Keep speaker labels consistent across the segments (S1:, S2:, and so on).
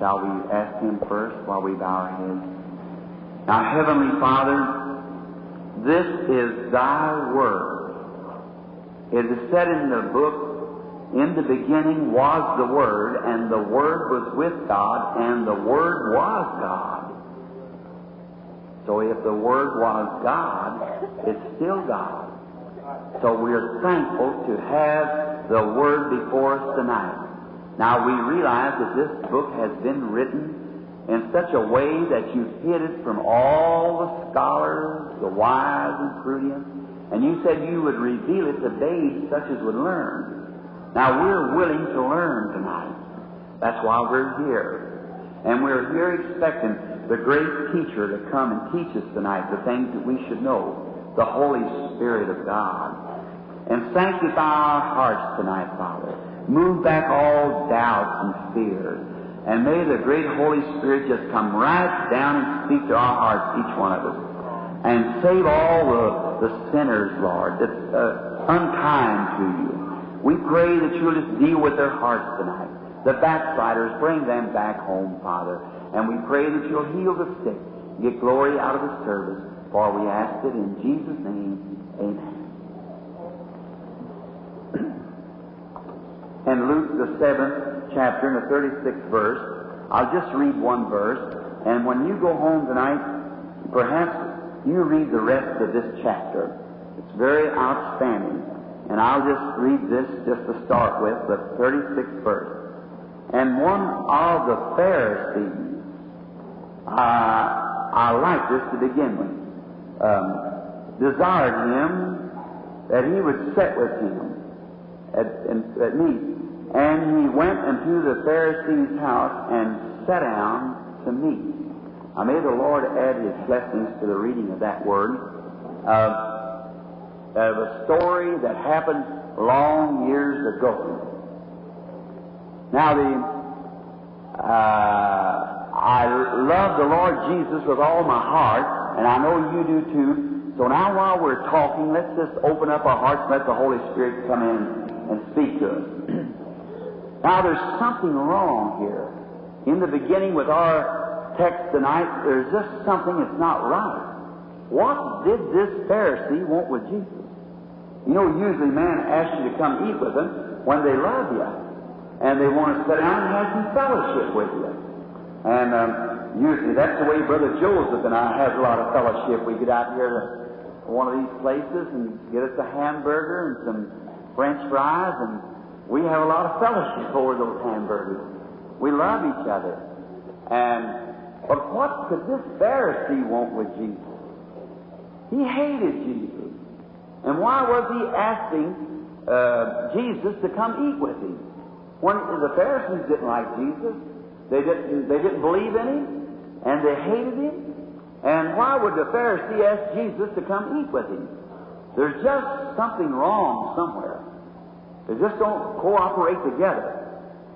S1: Shall we ask Him first while we bow our heads? Now, Heavenly Father, this is Thy Word. It is said in the book, In the beginning was the Word, and the Word was with God, and the Word was God. So if the Word was God, it's still God. So we're thankful to have the Word before us tonight. Now we realize that this book has been written in such a way that you've hid it from all the scholars, the wise and prudent, and you said you would reveal it to babes such as would learn. Now we're willing to learn tonight. That's why we're here. And we're here expecting the great teacher to come and teach us tonight the things that we should know, the Holy Spirit of God. And sanctify our hearts tonight, Father. Move back all doubts and fears. And may the great Holy Spirit just come right down and speak to our hearts, each one of us. And save all the, the sinners, Lord, that's uh, unkind to you. We pray that you'll just deal with their hearts tonight. The backsliders, bring them back home, Father. And we pray that you'll heal the sick, get glory out of the service. For we ask it in Jesus' name. Amen. in Luke, the seventh chapter, in the 36th verse. I'll just read one verse, and when you go home tonight, perhaps you read the rest of this chapter. It's very outstanding. And I'll just read this just to start with, the 36th verse. And one of the Pharisees, uh, I like this to begin with, um, desired him that he would sit with him at, at meat. And he went into the Pharisee's house and sat down to meat. Now may the Lord add his blessings to the reading of that word. Uh, of a story that happened long years ago. Now the uh, I love the Lord Jesus with all my heart, and I know you do too. So now while we're talking, let's just open up our hearts and let the Holy Spirit come in and speak to us. Now, there's something wrong here. In the beginning, with our text tonight, there's just something that's not right. What did this Pharisee want with Jesus? You know, usually man asks you to come eat with them when they love you, and they want to sit down and have some fellowship with you. And um, usually that's the way Brother Joseph and I have a lot of fellowship. We get out here to one of these places and get us a hamburger and some French fries, and we have a lot of fellowship over those hamburgers. We love each other. And but what could this Pharisee want with Jesus? He hated Jesus. And why was he asking uh, Jesus to come eat with him? When the Pharisees didn't like Jesus, they didn't, they didn't believe in him, and they hated him. And why would the Pharisee ask Jesus to come eat with him? There's just something wrong somewhere. They just don't cooperate together.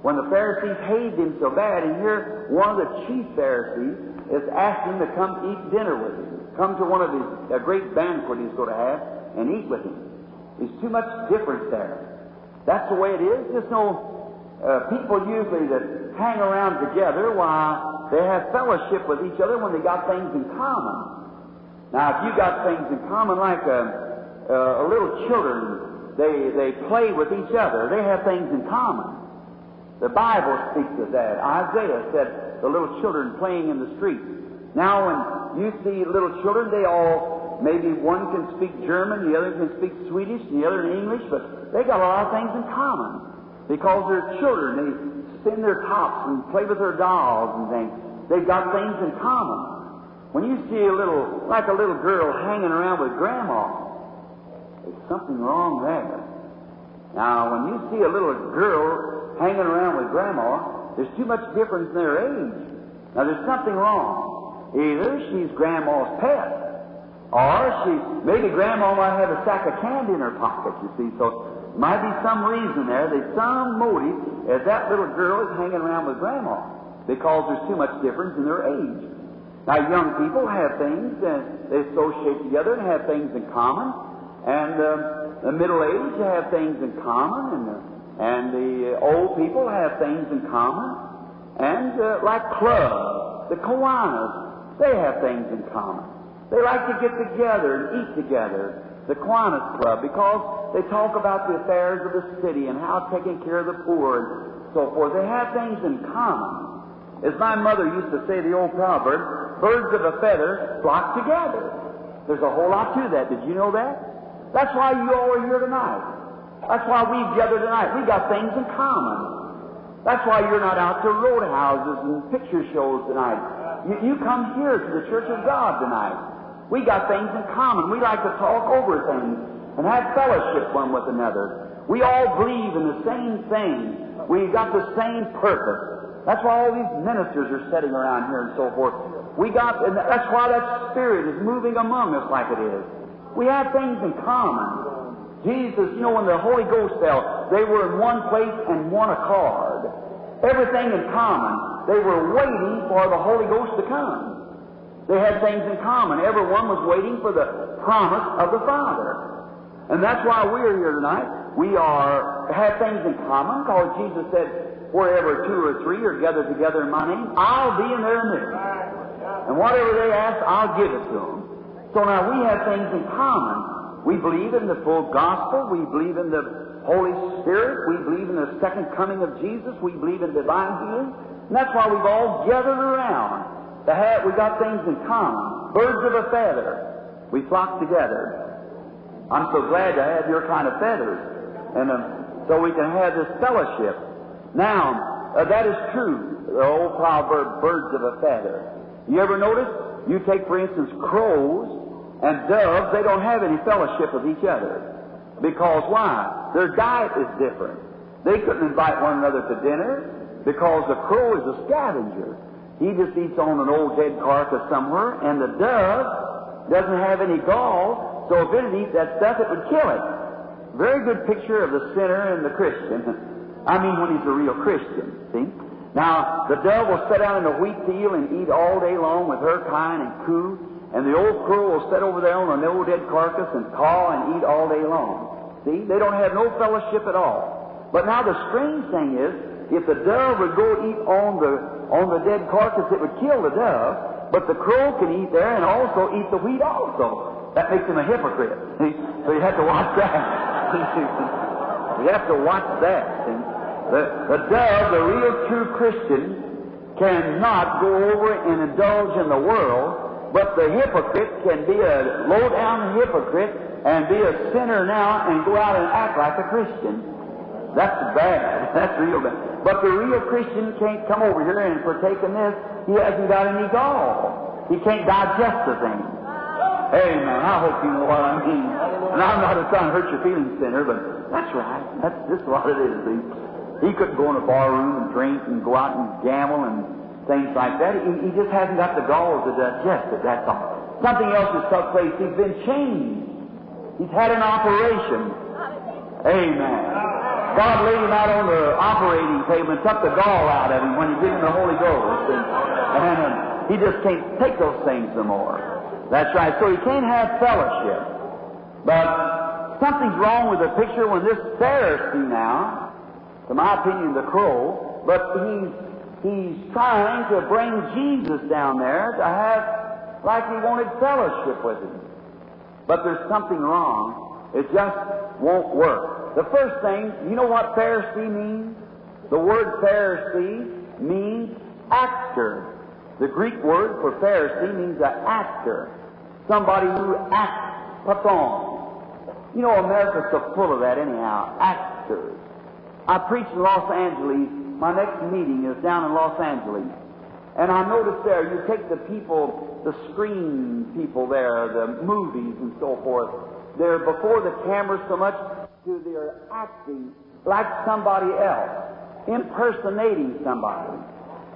S1: When the Pharisees hated him so bad, and here one of the chief Pharisees is asking him to come eat dinner with him, come to one of his a great banquet he's going to have, and eat with him. There's too much difference there. That's the way it is. Just no uh, people usually that hang around together, why they have fellowship with each other when they got things in common. Now, if you got things in common, like a, uh, a little children, they they play with each other. They have things in common. The Bible speaks of that. Isaiah said the little children playing in the street. Now, when you see little children, they all maybe one can speak German, the other can speak Swedish, the other in English, but they got a lot of things in common because they're children. They spin their tops and play with their dolls and things. They've got things in common. When you see a little, like a little girl hanging around with grandma, there's something wrong there. Now, when you see a little girl hanging around with grandma, there's too much difference in their age. Now, there's something wrong. Either she's grandma's pet, or she, maybe grandma might have a sack of candy in her pocket, you see, so might be some reason there. There's some motive as that little girl is hanging around with grandma because there's too much difference in their age. Now, young people have things that they associate together and have things in common, and uh, the middle age have things in common, and the, and the old people have things in common. And uh, like clubs, the Kiwanis, they have things in common. They like to get together and eat together. The Kiwanis Club, because they talk about the affairs of the city and how taking care of the poor and so forth. They have things in common. As my mother used to say, the old proverb, birds of a feather flock together. There's a whole lot to that. Did you know that? That's why you all are here tonight. That's why we've gathered tonight. We got things in common. That's why you're not out to roadhouses and picture shows tonight. You, you come here to the Church of God tonight. We got things in common. We like to talk over things and have fellowship one with another. We all believe in the same thing. We've got the same purpose. That's why all these ministers are sitting around here and so forth. We got, and that's why that Spirit is moving among us like it is. We have things in common. Jesus, you know, when the Holy Ghost fell, they were in one place and one accord. Everything in common. They were waiting for the Holy Ghost to come. They had things in common. Everyone was waiting for the promise of the Father. And that's why we are here tonight. We are have things in common because Jesus said, wherever two or three are gathered together in my name, I'll be in their midst. And whatever they ask, I'll give it to them. So now we have things in common. We believe in the full gospel. We believe in the Holy Spirit. We believe in the second coming of Jesus. We believe in divine healing. And that's why we've all gathered around. Have, we got things in common. Birds of a feather. We flock together. I'm so glad to have your kind of feathers. And um, so we can have this fellowship. Now, uh, that is true. The old proverb, birds of a feather. You ever notice? You take, for instance, crows and doves, they don't have any fellowship with each other. Because why? Their diet is different. They couldn't invite one another to dinner because the crow is a scavenger. He just eats on an old dead carcass somewhere, and the dove doesn't have any gall, so if it eat that stuff, it would kill it. Very good picture of the sinner and the Christian. I mean, when he's a real Christian, see? Now, the dove will sit down in the wheat field and eat all day long with her kind and coo, and the old crow will sit over there on an old dead carcass and caw and eat all day long. See? They don't have no fellowship at all. But now the strange thing is, if the dove would go eat on the on the dead carcass, it would kill the dove. But the crow can eat there and also eat the wheat also. That makes him a hypocrite. So you have to watch that. you have to watch that. See? The, the dove, the real true Christian, cannot go over and indulge in the world but the hypocrite can be a low down hypocrite and be a sinner now and go out and act like a Christian. That's bad. That's real bad. But the real Christian can't come over here and partake in this. He hasn't got any gall. He can't digest the thing. Amen. I hope you know what I mean. And I'm not trying to hurt your feelings, sinner, but that's right. That's just what it is. He, he couldn't go in a bar room and drink and go out and gamble and things like that. He, he just hasn't got the gall to digest it, that's all. Something else has took place. He's been changed. He's had an operation. Amen. God laid him out on the operating table and took the gall out of him when he gave him the Holy Ghost. And, and uh, he just can't take those things no more. That's right. So he can't have fellowship. But something's wrong with the picture when this Pharisee now, to my opinion, the crow, but he's He's trying to bring Jesus down there to have, like he wanted fellowship with him. But there's something wrong. It just won't work. The first thing, you know what Pharisee means? The word Pharisee means actor. The Greek word for Pharisee means an actor. Somebody who acts, on. You know, America's so full of that anyhow. Actors. I preached in Los Angeles my next meeting is down in Los Angeles. And I noticed there, you take the people, the screen people there, the movies and so forth, they're before the camera so much to they're acting like somebody else, impersonating somebody.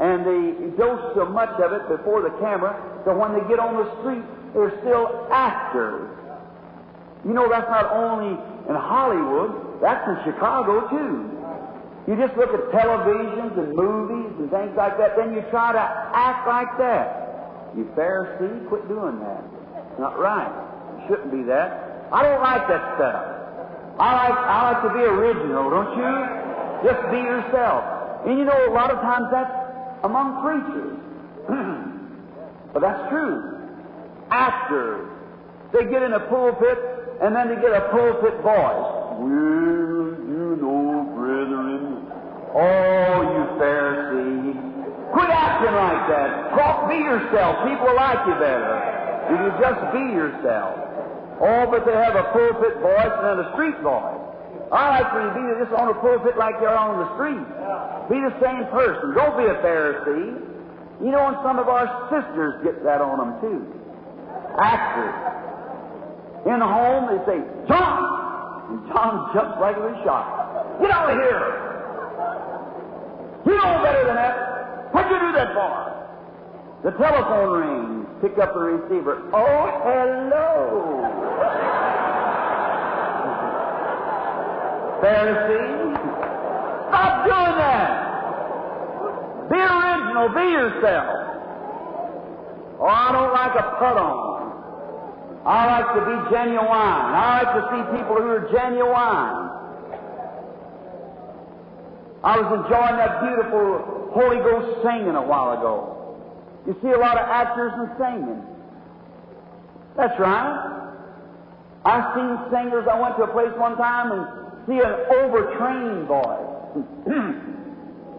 S1: And they dose so much of it before the camera, so when they get on the street, they're still actors. You know, that's not only in Hollywood, that's in Chicago too. You just look at televisions and movies and things like that, then you try to act like that. You Pharisee, quit doing that. It's not right. You shouldn't be that. I don't like that stuff. I like I like to be original, don't you? Just be yourself. And you know, a lot of times that's among preachers. but that's true. Actors. They get in a pulpit and then they get a pulpit voice. Well, you know, brethren. Oh, you Pharisee. Quit acting like that. Talk, be yourself. People like you better. If you just be yourself. Oh, but they have a pulpit voice and a street voice. I like for you be just on a pulpit like you're on the street. Be the same person. Don't be a Pharisee. You know, and some of our sisters get that on them too. Actors. In the home, they say, John! And John jumps like a shot. Get out of here! You know better than that. What'd you do that for? The telephone rings. Pick up the receiver. Oh, hello! Pharisee. Stop doing that. Be original. Be yourself. Oh, I don't like a put on. I like to be genuine. I like to see people who are genuine. I was enjoying that beautiful Holy Ghost singing a while ago. You see a lot of actors and singing. That's right. I've seen singers. I went to a place one time and see an overtrained boy.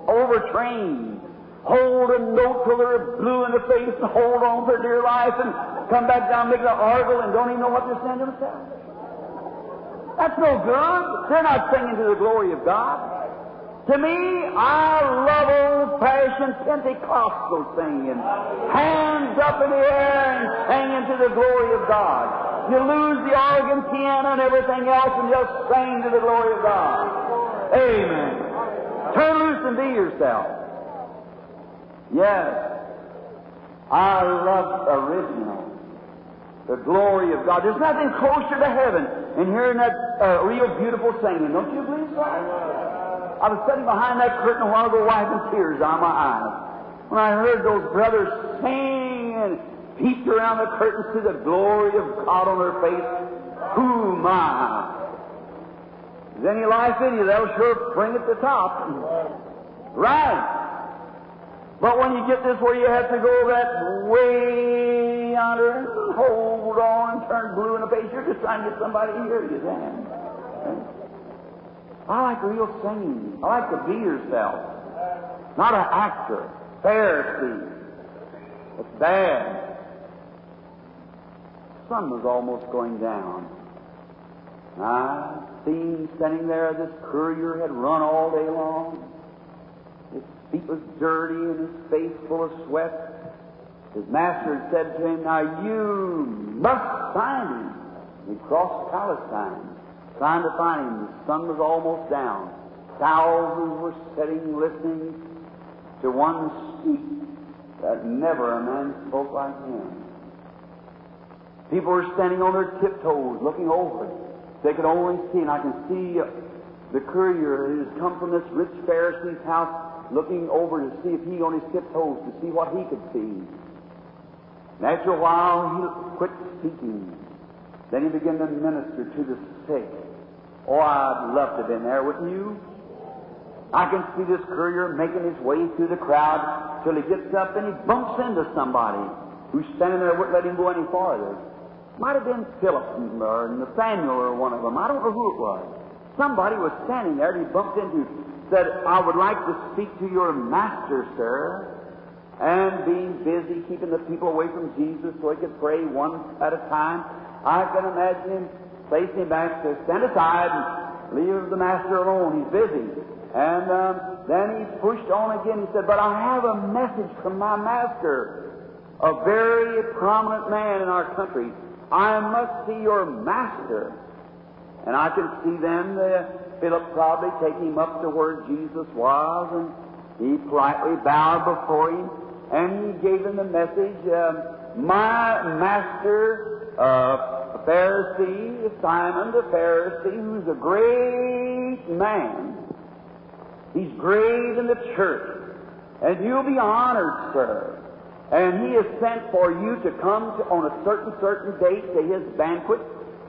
S1: overtrained. Hold a note till they're blue in the face and hold on for dear life and come back down, make an argle and don't even know what they're saying themselves. That's no good. They're not singing to the glory of God. To me, I love old-fashioned Pentecostal singing. Hands up in the air and singing to the glory of God. You lose the organ, piano, and everything else and just sing to the glory of God. Amen. Turn loose and be yourself. Yes. I love original. The glory of God. There's nothing closer to heaven than hearing that uh, real beautiful singing. Don't you believe so? I was sitting behind that curtain a while ago wiping tears out of my eyes. When I heard those brothers sing and peeped around the curtain to the glory of God on their face. Who my? Is any life in you, that'll sure bring it to the top. Right. But when you get this where you have to go that way yonder and hold on turn blue in the face, you're just trying to get somebody to hear you then. I like real singing. I like to be yourself. Not an actor. Pharisee. It's bad. The sun was almost going down. I seen standing there, this courier had run all day long. His feet was dirty and his face full of sweat. His master had said to him, Now you must find him. He crossed Palestine trying to find him. The sun was almost down. Thousands were sitting listening to one speak that never a man spoke like him. People were standing on their tiptoes looking over. They could only see, and I can see the courier who has come from this rich Pharisee's house looking over to see if he on his tiptoes to see what he could see. And after a while, he quit speaking. Then he began to minister to the sick. Oh, I'd love to have been there, wouldn't you? I can see this courier making his way through the crowd till he gets up and he bumps into somebody who's standing there wouldn't let him go any farther. Might have been Philip or Nathaniel or one of them. I don't know who it was. Somebody was standing there and he bumped into, said, I would like to speak to your master, sir. And being busy keeping the people away from Jesus so he could pray one at a time, I can imagine him placed him back to stand aside and leave the master alone. He's busy. And um, then he pushed on again. He said, But I have a message from my master, a very prominent man in our country. I must see your master. And I can see then the, Philip probably taking him up to where Jesus was, and he politely bowed before him, and he gave him the message, uh, My master, uh, Pharisee, Simon the Pharisee, who's a great man. He's great in the church, and you'll be honored, sir. And he has sent for you to come to, on a certain, certain date to his banquet,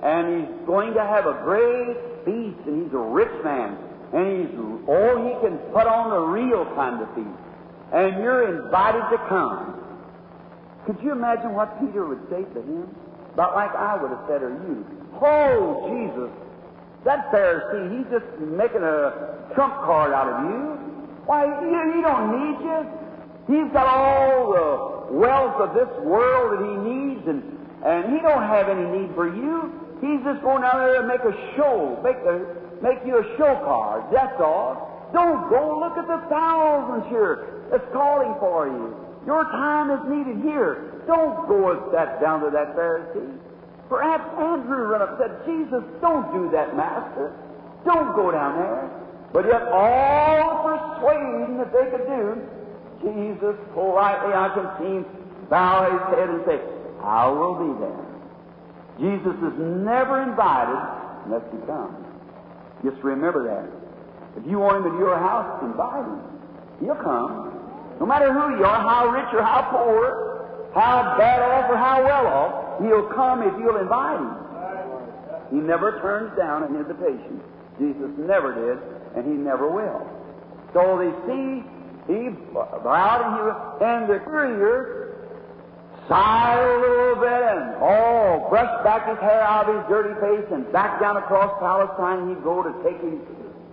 S1: and he's going to have a great feast, and he's a rich man, and he's all he can put on a real kind of feast. and you're invited to come. Could you imagine what Peter would say to him? About like I would have said or you. Oh, Jesus, that Pharisee, he's just making a trump card out of you. Why, he, he don't need you. He's got all the wealth of this world that he needs, and, and he don't have any need for you. He's just going out there to make a show, make, a, make you a show card, that's all. Don't go look at the thousands here that's calling for you. Your time is needed here. Don't go with that down to that Pharisee. Perhaps Andrew run up and said, Jesus, don't do that, Master. Don't go down there. But yet all the persuading that they could do, Jesus politely, I can see him bow his head and say, I will be there. Jesus is never invited unless he comes. Just remember that. If you want him at your house, invite him. He'll come. No matter who you are, how rich or how poor, how bad off or how well off, he'll come if you'll invite him. He never turns down an invitation. Jesus never did, and he never will. So they see he bowed and he and the courier sighed a little bit and oh brushed back his hair out of his dirty face and back down across Palestine he'd go to take his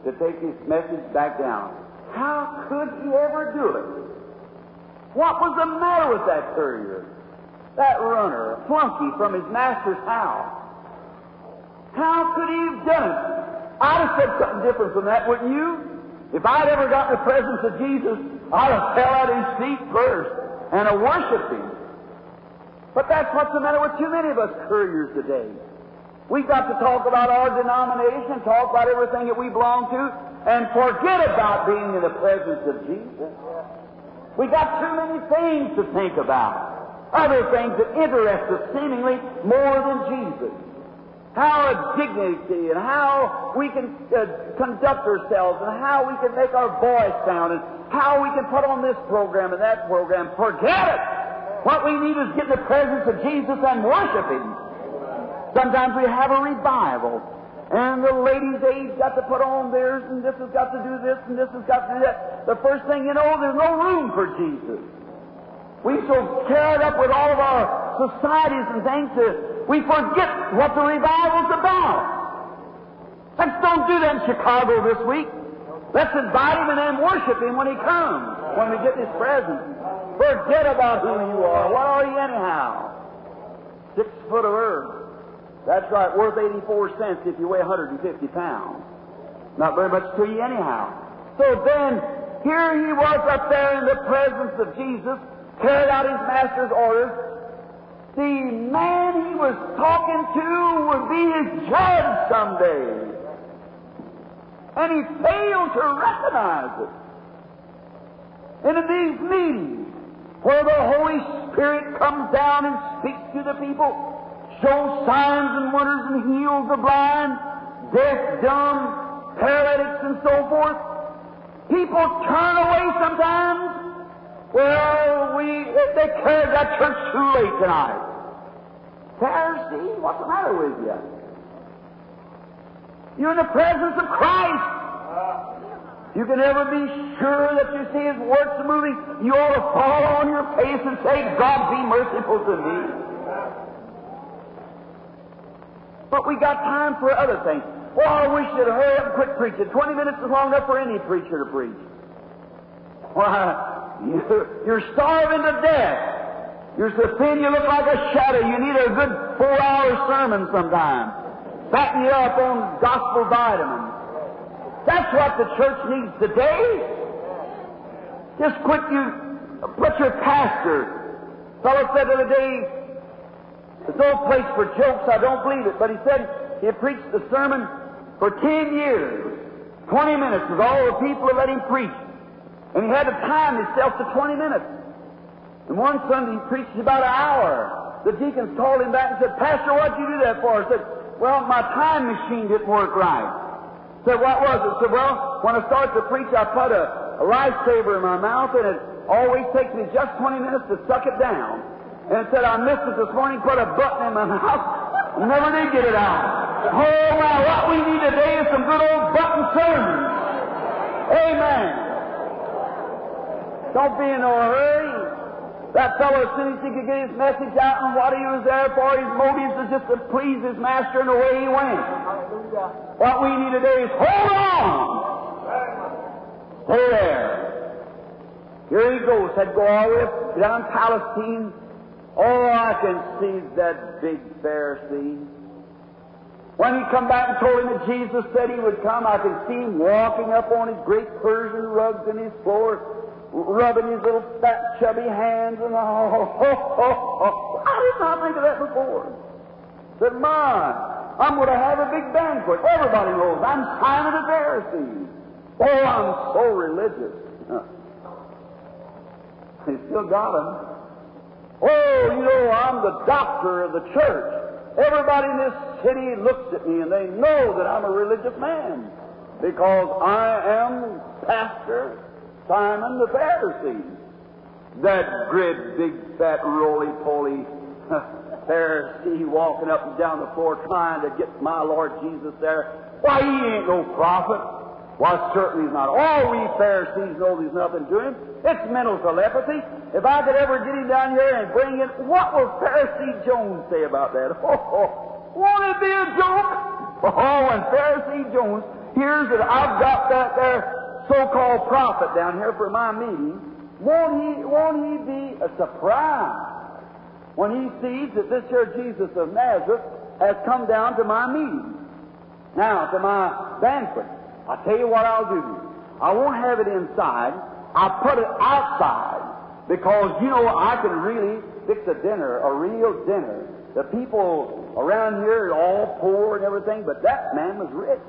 S1: to take his message back down. How could he ever do it? What was the matter with that courier? That runner, flunky from his master's house. How could he have done it? I'd have said something different from that, wouldn't you? If I'd ever got in the presence of Jesus, I'd have fell at his feet first and have worshiped him. But that's what's the matter with too many of us couriers today. We've got to talk about our denomination, talk about everything that we belong to, and forget about being in the presence of Jesus. We got too many things to think about. Other things that interest us seemingly more than Jesus. How a dignity and how we can uh, conduct ourselves and how we can make our voice sound and how we can put on this program and that program. Forget it! What we need is get in the presence of Jesus and worship Him. Sometimes we have a revival, and the ladies' aid's got to put on theirs, and this has got to do this, and this has got to do that. The first thing you know, there's no room for Jesus. We so carried up with all of our societies and things that we forget what the revival's about. Let's don't do that in Chicago this week. Let's invite him and then worship him when he comes, when we get his presence. Forget about who you are. What are you anyhow? Six foot of earth. That's right, worth 84 cents if you weigh 150 pounds. Not very much to you anyhow. So then, here he was up there in the presence of Jesus, carried out his master's orders. The man he was talking to would be his judge someday. And he failed to recognize it. And in these meetings, where the Holy Spirit comes down and speaks to the people, shows signs and wonders and heals the blind, deaf, dumb, paralytics, and so forth, people turn away sometimes well, we they carried that church too late tonight. Pharisee, what's the matter with you? You're in the presence of Christ. You can never be sure that you see His works moving. You ought to fall on your face and say, God be merciful to me. But we got time for other things. Well, I wish you'd hurry up and quit preaching. Twenty minutes is long enough for any preacher to preach. Why, you're starving to death. You're so thin you look like a shadow. You need a good four-hour sermon sometime. Fatten you up on gospel vitamins. That's what the church needs today. Just quit you, put your pastor. Fellow said the other day, there's no place for jokes, I don't believe it, but he said he preached the sermon for ten years. Twenty minutes was all the people that let him preach. And he had to time himself to 20 minutes. And one Sunday he preached about an hour. The deacons called him back and said, Pastor, what'd you do that for? He said, Well, my time machine didn't work right. He Said, What was it? He Said, Well, when I start to preach, I put a, a lifesaver in my mouth, and it always takes me just 20 minutes to suck it down. And said, I missed it this morning, put a button in my mouth, never did get it out. Oh, my, what we need today is some good old button sermons. Amen. Don't be in no hurry. That fellow, as soon as he could get his message out and what he was there for, his motives was just to please his master, and away he went. What we need today is hold on. Stay there. Here he goes. Said go all the way down Palestine. Oh, I can see that big Pharisee. When he come back and told him that Jesus said he would come, I can see him walking up on his great Persian rugs in his floor, rubbing his little fat, chubby hands and all. Oh, oh, oh. I did not think of that before. Said, my, I'm going to have a big banquet. Everybody knows I'm Simon the Pharisee. Oh, I'm so religious. He still got him. Oh, you know, I'm the doctor of the church. Everybody in this city looks at me and they know that I'm a religious man because I am Pastor Simon the Pharisee. That great, big, fat, roly-poly Pharisee walking up and down the floor trying to get my Lord Jesus there. Why, he ain't no prophet. Why, certainly not. All we Pharisees know there's nothing to him. It's mental telepathy. If I could ever get him down here and bring in, what will Pharisee Jones say about that? Oh, oh won't it be a joke? Oh, when Pharisee Jones hears that I've got that there so-called prophet down here for my meeting, won't he, won't he be a surprise when he sees that this here Jesus of Nazareth has come down to my meeting? Now, to my banquet. I'll tell you what I'll do. I won't have it inside. I'll put it outside because, you know, I can really fix a dinner, a real dinner. The people around here are all poor and everything, but that man was rich.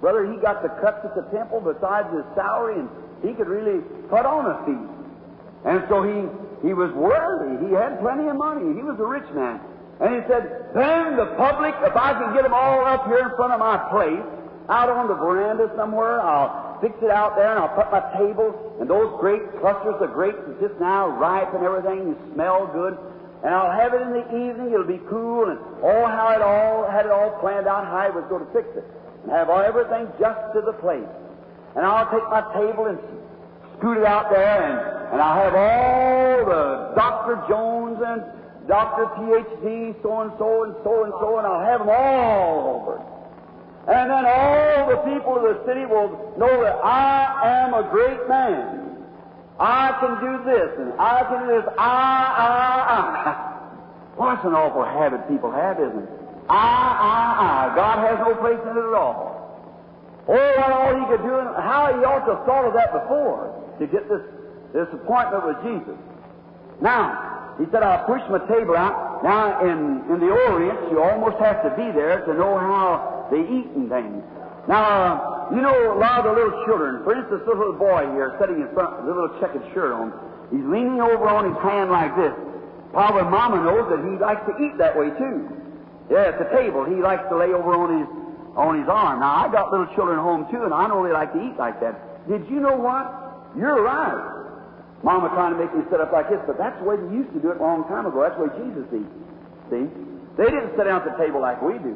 S1: Brother, he got the cuts at the temple besides his salary, and he could really put on a feast. And so he, he was worthy. He had plenty of money. He was a rich man. And he said, then the public, if I can get them all up here in front of my place, out on the veranda somewhere, I'll fix it out there and I'll put my table and those great clusters of grapes are just now ripe and everything and smell good. And I'll have it in the evening, it'll be cool and oh how it all had it all planned out how I was going to fix it. And have everything just to the place. And I'll take my table and scoot it out there and, and I'll have all the Dr. Jones and Dr. PhD, so and so and so and so, and I'll have them all over. And then all the people of the city will know that I am a great man. I can do this, and I can do this. I, I, I. Well, that's an awful habit people have, isn't it? I, I, I. God has no place in it at all. Oh, what all he could do, and how he ought to have thought of that before to get this, this appointment with Jesus. Now, he said, I'll push my table out. Now, in, in the Orient, you almost have to be there to know how they eat and things. Now, you know, a lot of the little children, for instance, this little boy here sitting in front with a little checkered shirt on, he's leaning over on his hand like this. Probably Mama knows that he likes to eat that way too. Yeah, at the table, he likes to lay over on his on his arm. Now, I got little children home too, and I know they like to eat like that. Did you know what? You're right. Mama trying to make me sit up like this, but that's the way they used to do it a long time ago. That's the way Jesus eats. See? They didn't sit down at the table like we do.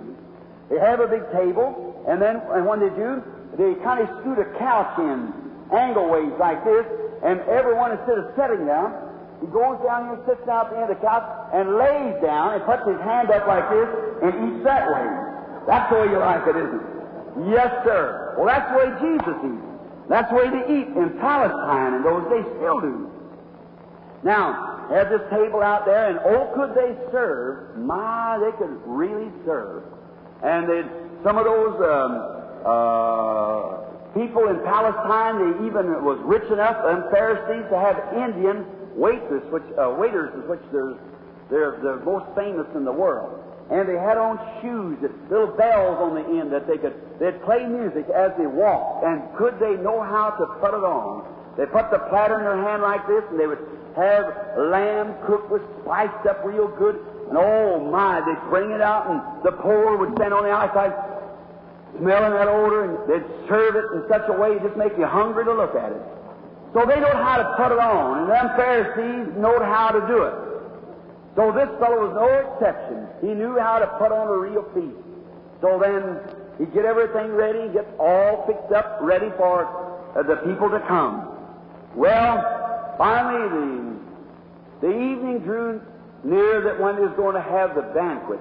S1: They have a big table, and then and when they do, they kind of scoot a couch in angle ways like this, and everyone instead of sitting down, he goes down here, sits down at the end of the couch, and lays down and puts his hand up like this and eats that way. That's the way you like it, isn't it? Yes, sir. Well, that's the way Jesus eats. That's the way they eat in Palestine in those days, still do. Now, they have this table out there, and oh, could they serve? My, they could really serve. And they, some of those um, uh, people in Palestine, they even was rich enough, them Pharisees, to have Indian waiters, which uh, waiters, which they're, they're the most famous in the world. And they had on shoes, that, little bells on the end that they could, they'd play music as they walked. And could they know how to put it on? They put the platter in their hand like this, and they would have lamb cooked with spiced up real good, and oh my, they'd bring it out, and the poor would stand on the outside smelling that odor, and they'd serve it in such a way it just make you hungry to look at it. So they know how to put it on, and them Pharisees know how to do it. So this fellow was no exception. He knew how to put on a real feast. So then he'd get everything ready, get all fixed up, ready for uh, the people to come. Well, finally the, the evening drew near that one is going to have the banquet.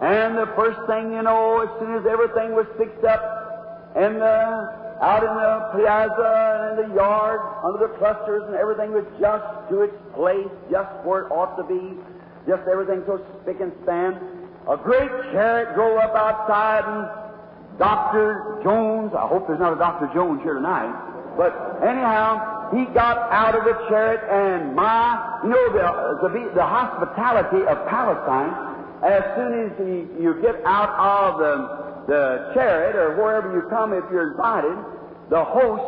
S1: And the first thing you know, as soon as everything was fixed up and the out in the piazza and in the yard, under the clusters, and everything was just to its place, just where it ought to be, just everything so spick and span. A great chariot drove up outside, and Dr. Jones, I hope there's not a Dr. Jones here tonight, but anyhow, he got out of the chariot, and my, you know, the, the, the hospitality of Palestine, as soon as you, you get out of the, the chariot or wherever you come, if you're invited, the host,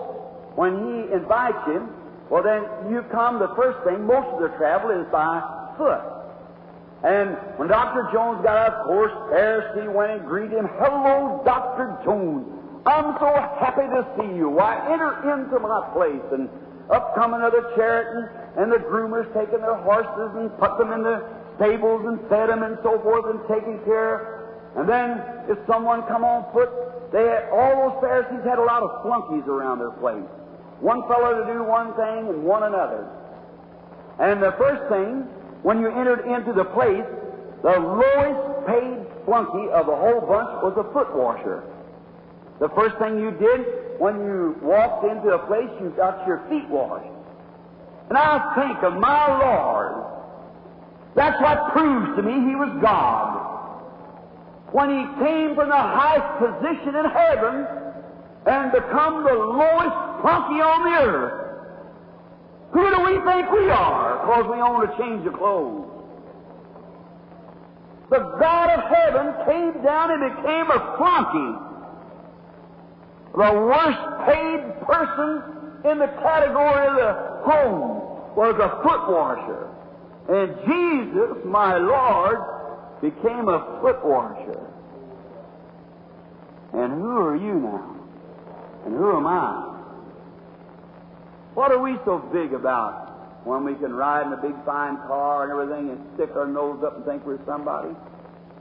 S1: when he invites you, well, then you come, the first thing, most of the travel is by foot. And when Dr. Jones got out, of course, Pharisee went and greeted him. Hello, Dr. Jones. I'm so happy to see you. Why, enter into my place. And up come another chariot, and, and the groomers taking their horses and put them in the stables and fed them and so forth and taking care. And then if someone come on foot, they had, all those Pharisees had a lot of flunkies around their place. One fellow to do one thing and one another. And the first thing, when you entered into the place, the lowest paid flunky of the whole bunch was a foot washer. The first thing you did when you walked into a place, you got your feet washed. And I think of my Lord. That's what proves to me He was God. When He came from the highest position in heaven and become the lowest flunky on the earth. Who do we think we are? Because we own a change of clothes. The God of heaven came down and became a flunky the worst paid person in the category of the home was a foot washer. And Jesus, my Lord, became a foot washer. And who are you now? And who am I? What are we so big about when we can ride in a big fine car and everything and stick our nose up and think we're somebody?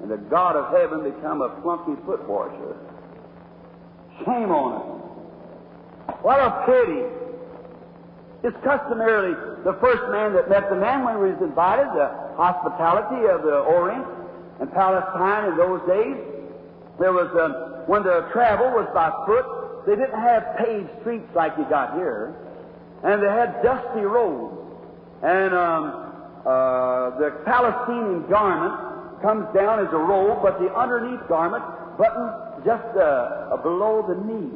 S1: And the God of heaven become a flunky foot washer. Shame on us. What a pity. It's customarily the first man that met the man when he was invited, the hospitality of the Orient and Palestine in those days. There was, um, when the travel was by foot, they didn't have paved streets like you got here, and they had dusty roads. And um, uh, the Palestinian garment comes down as a robe, but the underneath garment buttoned just uh, below the knee.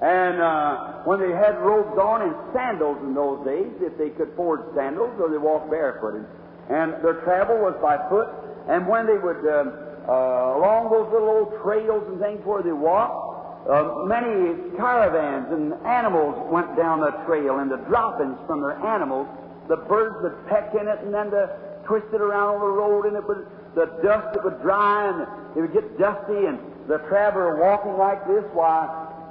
S1: And uh, when they had robes on and sandals in those days, if they could afford sandals, or they walked barefooted. And their travel was by foot. And when they would, uh, uh, along those little old trails and things where they walked, uh, many caravans and animals went down the trail, and the droppings from their animals, the birds would peck in it, and then the twist it around on the road, and it would the dust that would dry and it would get dusty, and the traveler walking like this, why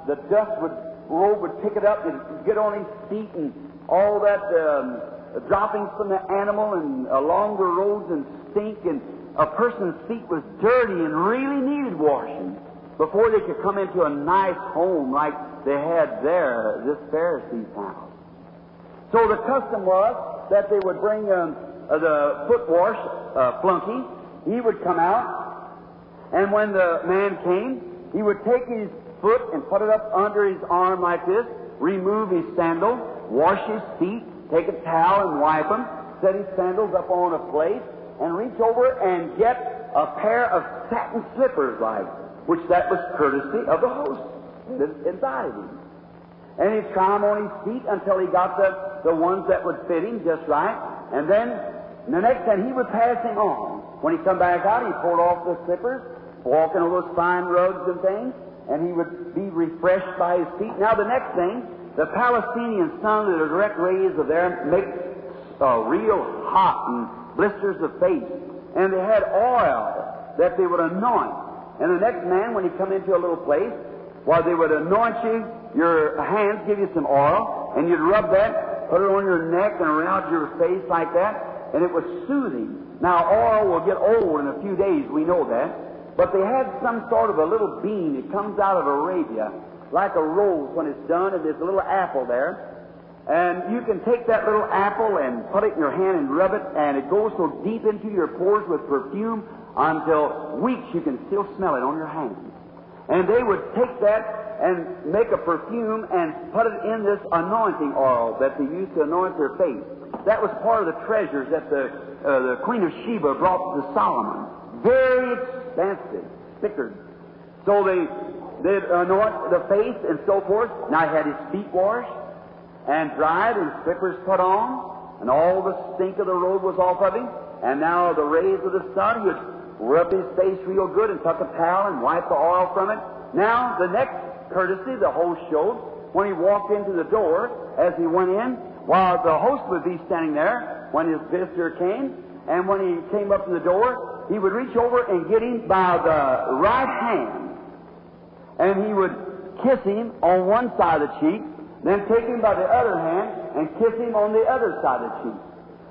S1: the dust would robe would pick it up and get on his feet, and all that um, droppings from the animal and along the roads and stink, and a person's feet was dirty and really needed washing before they could come into a nice home like they had there, this Pharisee's house. So the custom was that they would bring um, uh, the foot wash uh, flunky he would come out, and when the man came, he would take his foot and put it up under his arm like this, remove his sandal, wash his feet, take a towel and wipe them, set his sandals up on a plate, and reach over and get a pair of satin slippers like, which that was courtesy of the host that invited him. And he'd try them on his feet until he got the, the ones that would fit him just right, and then the next time he would pass him on. When he come back out, he pulled off the slippers, walking on those fine rugs and things, and he would be refreshed by his feet. Now, the next thing, the Palestinian sun a direct rays of there makes uh, real hot and blisters the face. And they had oil that they would anoint. And the next man, when he come into a little place, while they would anoint you, your hands give you some oil, and you'd rub that, put it on your neck and around your face like that, and it was soothing. Now, oil will get old in a few days, we know that. But they had some sort of a little bean. It comes out of Arabia, like a rose when it's done, and there's a little apple there. And you can take that little apple and put it in your hand and rub it, and it goes so deep into your pores with perfume until weeks you can still smell it on your hands. And they would take that and make a perfume and put it in this anointing oil that they used to anoint their face. That was part of the treasures that the, uh, the Queen of Sheba brought to Solomon. Very expensive, spikenard. So they did anoint the face and so forth. Now he had his feet washed and dried and slippers put on, and all the stink of the road was off of him. And now the rays of the sun, would rub his face real good and tuck a towel and wipe the oil from it. Now the next courtesy the host showed when he walked into the door as he went in, while the host would be standing there when his visitor came, and when he came up to the door, he would reach over and get him by the right hand, and he would kiss him on one side of the cheek, then take him by the other hand and kiss him on the other side of the cheek.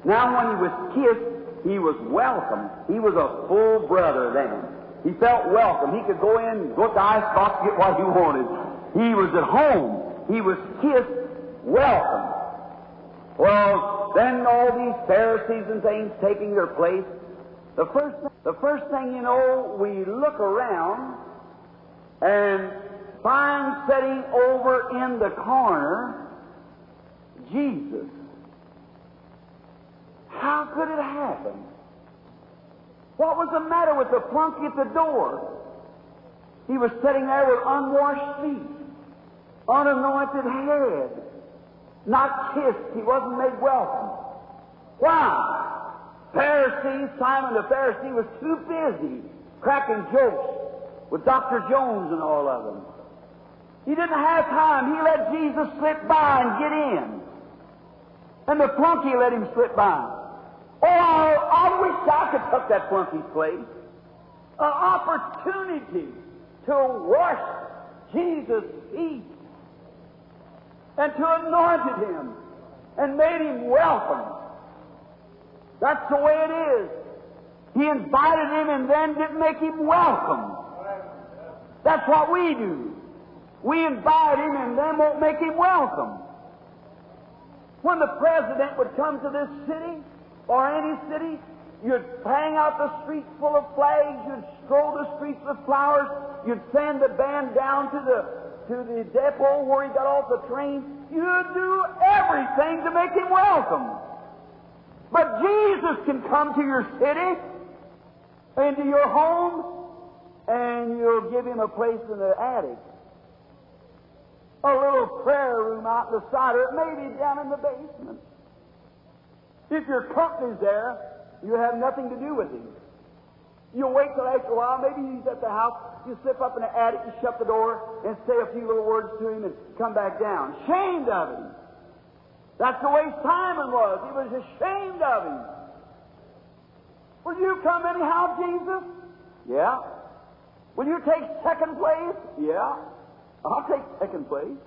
S1: Now, when he was kissed, he was welcome. He was a full brother then. He felt welcome. He could go in, go to the ice box, get what he wanted. He was at home. He was kissed, welcome. Well, then all these Pharisees and things taking their place. The first, the first thing you know, we look around and find sitting over in the corner Jesus. How could it happen? What was the matter with the flunky at the door? He was sitting there with unwashed feet, unanointed head, not kissed. He wasn't made welcome. Why? Pharisee, Simon the Pharisee, was too busy cracking jokes with Dr. Jones and all of them. He didn't have time. He let Jesus slip by and get in. And the flunky let him slip by. Oh, I, I wish I could take that flunky's place. An opportunity to wash Jesus' feet and to anointed him and made him welcome. That's the way it is. He invited him and then didn't make him welcome. That's what we do. We invite him and then won't make him welcome. When the president would come to this city, or any city, you'd hang out the streets full of flags, you'd stroll the streets with flowers, you'd send the band down to the to the depot where he got off the train. You'd do everything to make him welcome. But Jesus can come to your city, into your home, and you'll give him a place in the attic a little prayer room out in the side, or it may be down in the basement. If your company's there, you have nothing to do with him. You wait till after a while, maybe he's at the house, you slip up in the attic, you shut the door, and say a few little words to him and come back down. Ashamed of him. That's the way Simon was. He was ashamed of him. Will you come anyhow, Jesus? Yeah. Will you take second place? Yeah. I'll take second place.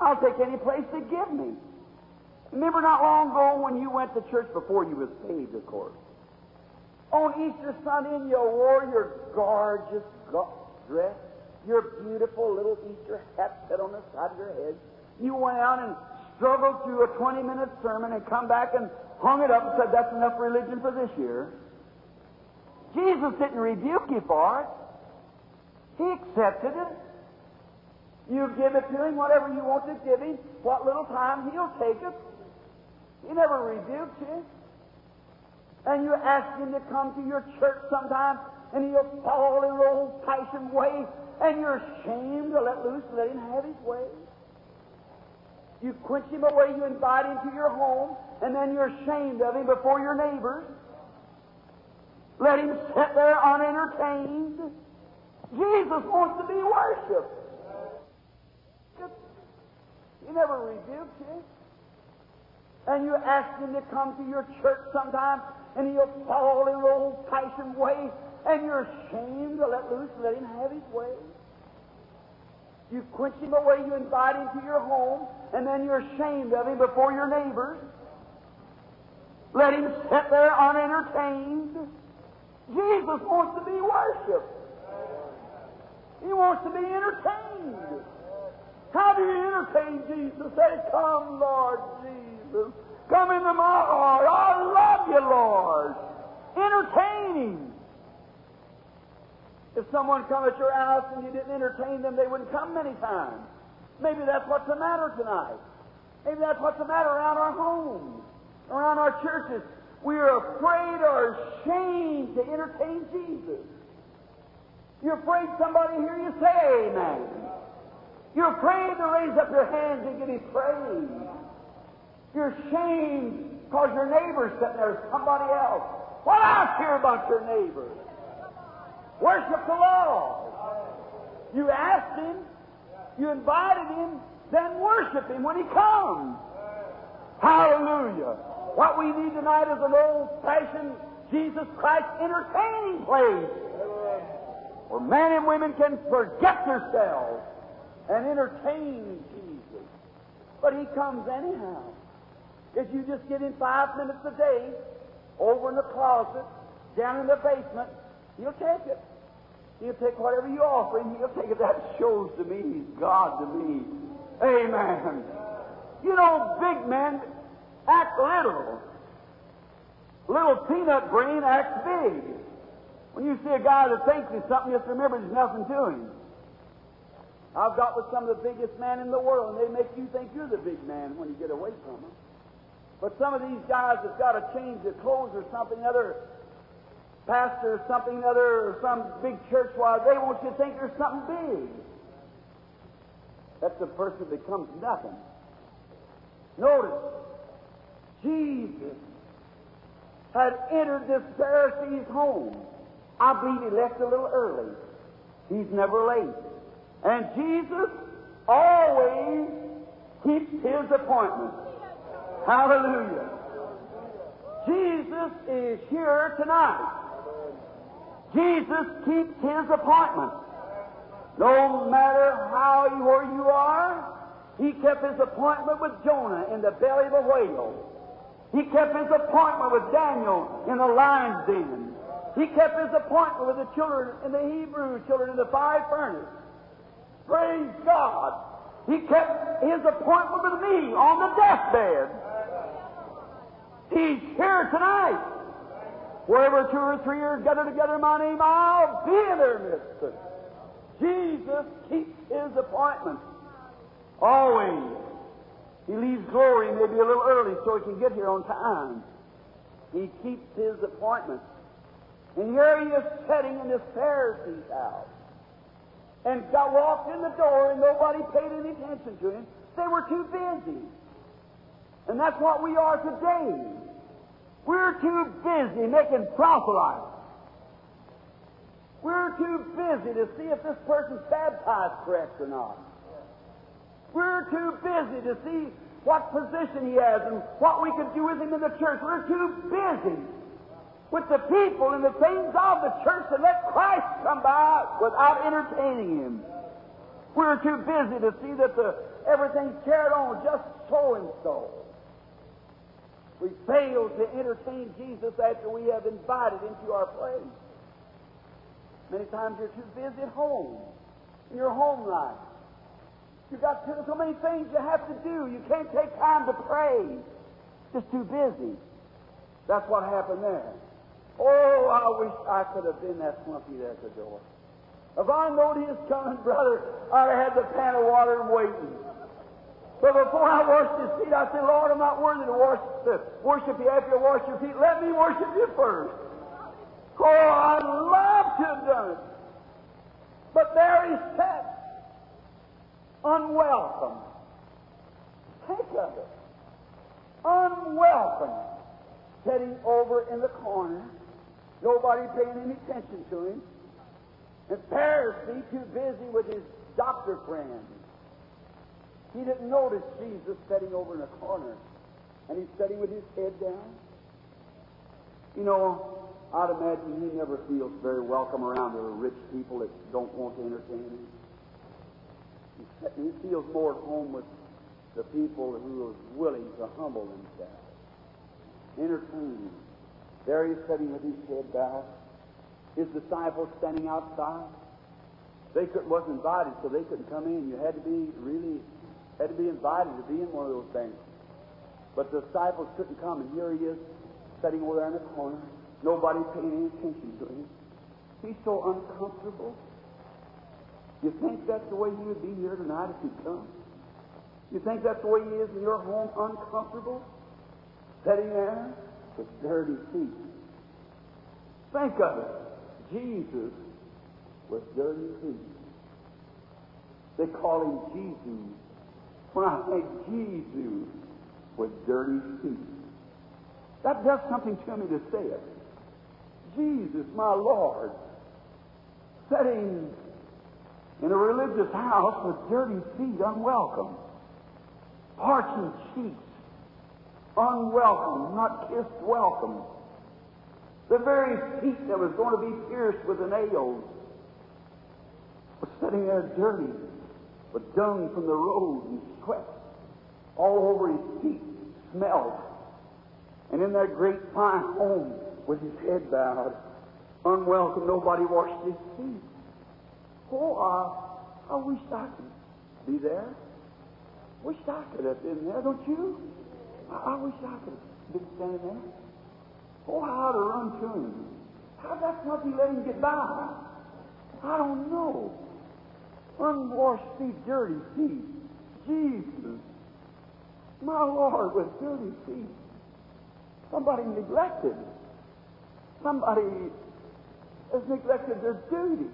S1: I'll take any place they give me. Remember not long ago when you went to church before you was saved, of course. Oh, on Easter Sunday, you wore your gorgeous dress, your beautiful little Easter hat set on the side of your head. You went out and struggled through a 20-minute sermon and come back and hung it up and said, that's enough religion for this year. Jesus didn't rebuke you for it. He accepted it. You give it to him, whatever you want to give him, what little time he'll take it. He never rebukes you. And you ask him to come to your church sometime, and he'll fall in an old fashioned way, and you're ashamed to let loose let him have his way. You quench him away, you invite him to your home, and then you're ashamed of him before your neighbors. Let him sit there unentertained. Jesus wants to be worshipped. He never rebukes you. And you ask him to come to your church sometime, and he'll fall in an old fashioned way, and you're ashamed to let loose and let him have his way. You quench him away, you invite him to your home, and then you're ashamed of him before your neighbors. Let him sit there unentertained. Jesus wants to be worshiped. He wants to be entertained.
S2: How do you entertain Jesus? Say, Come, Lord Jesus. Come into my heart. I love you, Lord. Entertain Him. If someone come at your house and you didn't entertain them, they wouldn't come many times. Maybe that's what's the matter tonight. Maybe that's what's the matter around our homes, around our churches. We are afraid or ashamed to entertain Jesus. You're afraid somebody hear you say amen. You're afraid to raise up your hands and give Him praise. You're ashamed because your neighbor's sitting there, somebody else. What else hear about your neighbor? Worship the Lord. You asked Him, you invited Him, then worship Him when He comes. Hallelujah. What we need tonight is an old-fashioned Jesus Christ entertaining place where men and women can forget themselves and entertain Jesus. But He comes anyhow. If you just give him five minutes a day, over in the closet, down in the basement, He'll take it. He'll take whatever you offer him. He'll take it. That shows to me He's God to me. Amen. You know, big men act little. Little peanut brain acts big. When you see a guy that thinks he's something, just remember there's nothing to him. I've got with some of the biggest men in the world, and they make you think you're the big man when you get away from them. But some of these guys have got to change their clothes or something other, pastor or something other, or some big church, why they want you to think there's something big. That's the person becomes nothing. Notice, Jesus had entered this Pharisee's home. I believe he left a little early. He's never late. And Jesus always keeps his appointment. Hallelujah. Jesus is here tonight. Jesus keeps his appointment. No matter how you, where you are, he kept his appointment with Jonah in the belly of a whale. He kept his appointment with Daniel in the lion's den. He kept his appointment with the children in the Hebrew children in the fire furnace. Praise God. He kept his appointment with me on the deathbed. He's here tonight. Wherever two or three are gathered together in my name, I'll be in their midst. Jesus keeps his appointment. Always. He leaves glory maybe a little early so he can get here on time. He keeps his appointment. And here he is sitting in this Pharisee's house. And got walked in the door and nobody paid any attention to him. They were too busy. And that's what we are today. We're too busy making proselytes. We're too busy to see if this person's baptized correct or not. We're too busy to see what position he has and what we can do with him in the church. We're too busy with the people and the things of the church to let Christ come by without entertaining him. We're too busy to see that the, everything's carried on just so and so. We fail to entertain Jesus after we have invited him to our place. Many times you're too busy at home, in your home life. You've got so many things you have to do. You can't take time to pray. Just too busy. That's what happened there. Oh, I wish I could have been that flunky there at the door. If I knowed he was coming, brother, I'd have had the pan of water waiting. But before I washed his feet, I said, Lord, I'm not worthy to, wash, to worship you after you wash your feet. Let me worship you first. Oh, I'd love to have done it. But there he sat, unwelcome. Think of it. Unwelcome. Sitting over in the corner. Nobody paying any attention to him. And Pharisee too busy with his doctor friend. He didn't notice Jesus sitting over in a corner. And he's sitting with his head down. You know, I'd imagine he never feels very welcome around the rich people that don't want to entertain him. He feels more at home with the people who are willing to humble themselves, entertain him. There he's sitting with his head bowed, his disciples standing outside. They could, wasn't invited, so they couldn't come in. You had to be really, had to be invited to be in one of those things. But the disciples couldn't come, and here he is, sitting over there in the corner. Nobody paying any attention to him. He's so uncomfortable. You think that's the way he would be here tonight if he'd come? You think that's the way he is in your home, uncomfortable? Sitting there with dirty feet. Think of it. Jesus with dirty feet. They call him Jesus. When I say Jesus with dirty feet, that does something to me to say it. Jesus, my Lord, sitting in a religious house with dirty feet, unwelcome, parching cheeks, unwelcome, not kissed welcome. The very feet that was going to be pierced with the nails was sitting there dirty, with dung from the road and sweat all over his feet, smelled. And in that great fine home, with his head bowed, unwelcome, nobody washed his feet. Oh, I, I wish I could be there. Wish I could have been there, don't you? I, I wish I could have been standing there. Oh, how to run to him. How that's not he let him get by? I don't know. Unwashed feet, dirty feet. Jesus. My Lord, with dirty feet. Somebody neglected. Somebody has neglected their duty.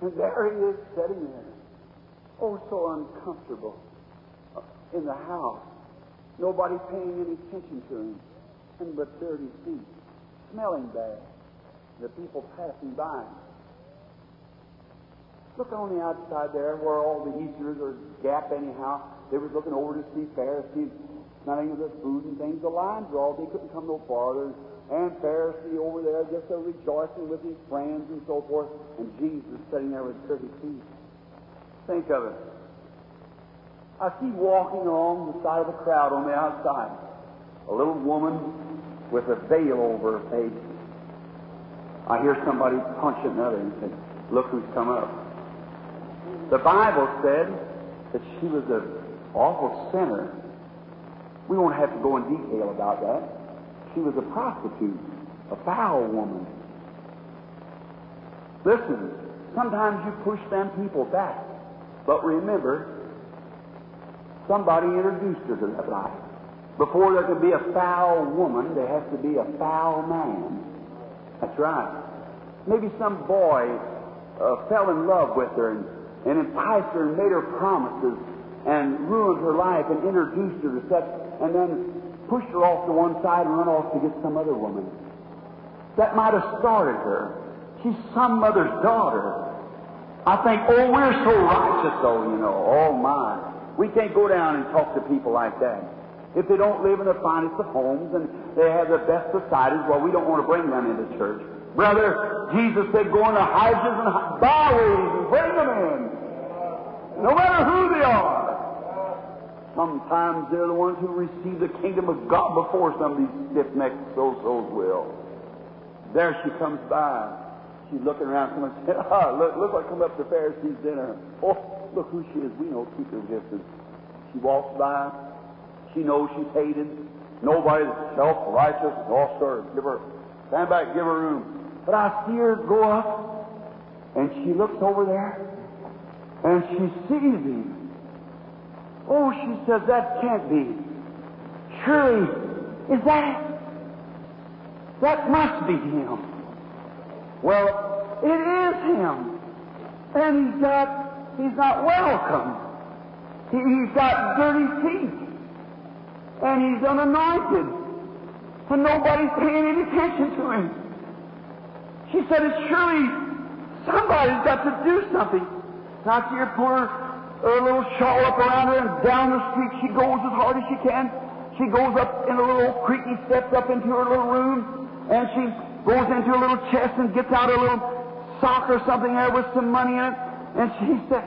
S2: And there he is sitting there. Oh, so uncomfortable in the house. Nobody paying any attention to him. And but dirty feet. Smelling bad. The people passing by. Look on the outside there where all the Easterners are gap anyhow. They were looking over to see Pharisees smelling of the food and things. The lines were all, they couldn't come no farther. And Pharisee over there just a rejoicing with his friends and so forth. And Jesus sitting there with dirty feet. Think of it. I see walking along the side of the crowd on the outside a little woman with a veil over her face. I hear somebody punch another and say, Look who's come up. The Bible said that she was an awful sinner. We won't have to go in detail about that. She was a prostitute, a foul woman. Listen, sometimes you push them people back, but remember, somebody introduced her to that life. Before there can be a foul woman, there has to be a foul man. That's right. Maybe some boy uh, fell in love with her and, and enticed her and made her promises and ruined her life and introduced her to such, and then pushed her off to one side and run off to get some other woman. That might have started her. She's some mother's daughter. I think, oh, we're so righteous, though, you know. Oh, my. We can't go down and talk to people like that. If they don't live in the finest of homes and they have the best societies, well, we don't want to bring them into church. Brother, Jesus said, go into hedges and byways and bring them in. No matter who they are. Sometimes they're the ones who receive the kingdom of God before some of these stiff-necked so-sos will. There she comes by. She's looking around. Someone said, ah, look, look what come up to Pharisees' dinner. Oh, look who she is. We know. Keep her distance. She walks by. She knows she's hated. Nobody that's self-righteous. Oh, sir, give her, stand back, give her room. But I see her go up, and she looks over there, and she sees him. Oh, she says, that can't be. Surely, is that? That must be him. Well, it is him. And he's got, he's not welcome. He, he's got dirty feet. And he's unanointed. And nobody's paying any attention to him. She said, it's surely somebody's got to do something. See her poor her little shawl up around her, and down the street she goes as hard as she can. She goes up in a little creaky steps up into her little room, and she goes into a little chest and gets out a little sock or something there with some money in it. And she said,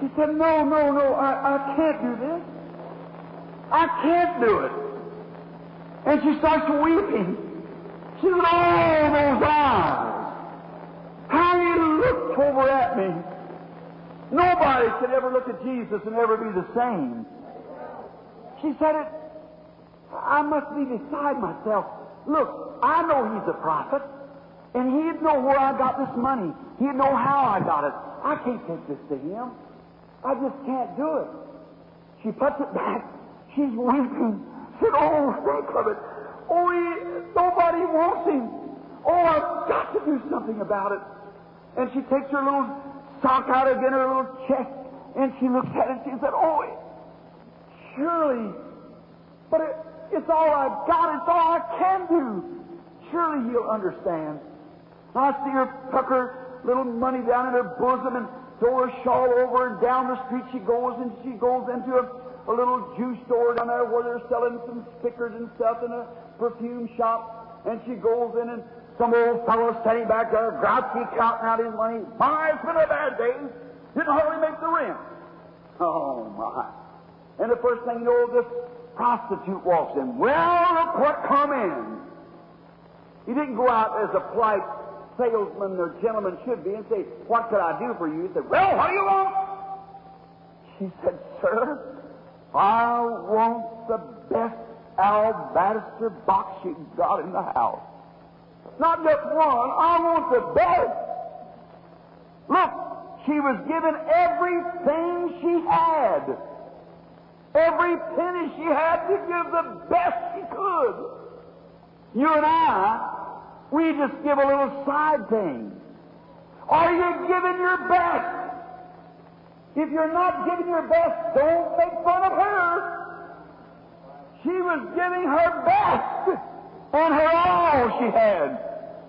S2: she said, no, no, no, I, I can't do this. I can't do it. And she starts weeping. Said, oh, those eyes. how he looked over at me. Nobody could ever look at Jesus and ever be the same. She said it. I must be beside myself. Look, I know he's a prophet, and he'd know where I got this money. He'd know how I got it. I can't take this to him. I just can't do it. She puts it back. She's weeping. Said, "Oh, think of it. Oh, he, nobody wants him. Oh, I've got to do something about it." And she takes her little sock out again, her little chest, and she looks at it and she said, "Oh, surely, but it, it's all I've got. It's all I can do. Surely he'll understand." I see her tuck her little money down in her bosom and throw her shawl over, and down the street she goes, and she goes into a, a little juice store down there where they're selling some stickers and stuff in a perfume shop, and she goes in and some old fellow standing back there, grouchy, counting out his money. My, it's been a bad day. Didn't hardly make the rent. Oh, my. And the first thing you know, this prostitute walks in. Well, look what come in. He didn't go out as a polite salesman or gentleman should be and say, What could I do for you? He said, Well, what do you want? She said, Sir, I want the best alabaster box you got in the house. Not just one, I want the best. Look, she was given everything she had. Every penny she had to give the best she could. You and I, we just give a little side thing. Are you giving your best? If you're not giving your best, don't make fun of her. She was giving her best and her all she had.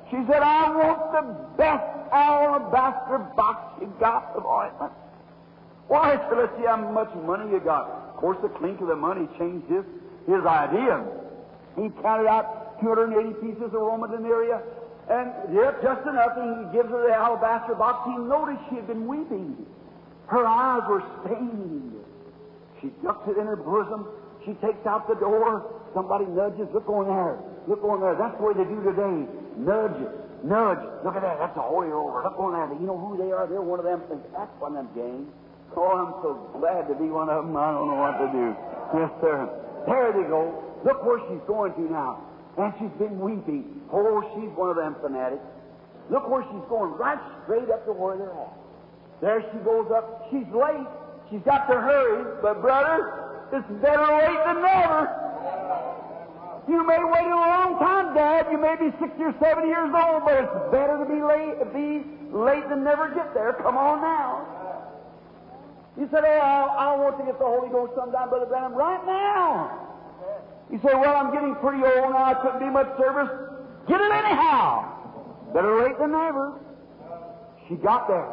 S2: She said, I want the best alabaster box you got of ointment. Why? So let's see how much money you got. Of course, the clink of the money changed his, his idea. He counted out 280 pieces of Roman denarii, and yep, just enough. And he gives her the alabaster box. He noticed she had been weeping. Her eyes were stained. She ducks it in her bosom. She takes out the door. Somebody nudges. Look on there. Look on there. That's the way they do today. Nudge. Nudge. Look at that. That's a holy roller. Look on there. You know who they are? They're one of them. Things. That's one of them gangs. Oh, I'm so glad to be one of them. I don't know what to do. Yes, sir. There they go. Look where she's going to now. And she's been weeping. Oh, she's one of them fanatics. Look where she's going, right straight up to where they're at. There she goes up. She's late. She's got to hurry. But, brother, it's better late than never. You may wait a long time, Dad. You may be 60 or 70 years old, but it's better to be late, be late than never get there. Come on now. You said, oh, I, I want to get the Holy Ghost sometime, Brother Branham, right now. You say, well, I'm getting pretty old now. I couldn't be much service. Get it anyhow. Better late than never. She got there.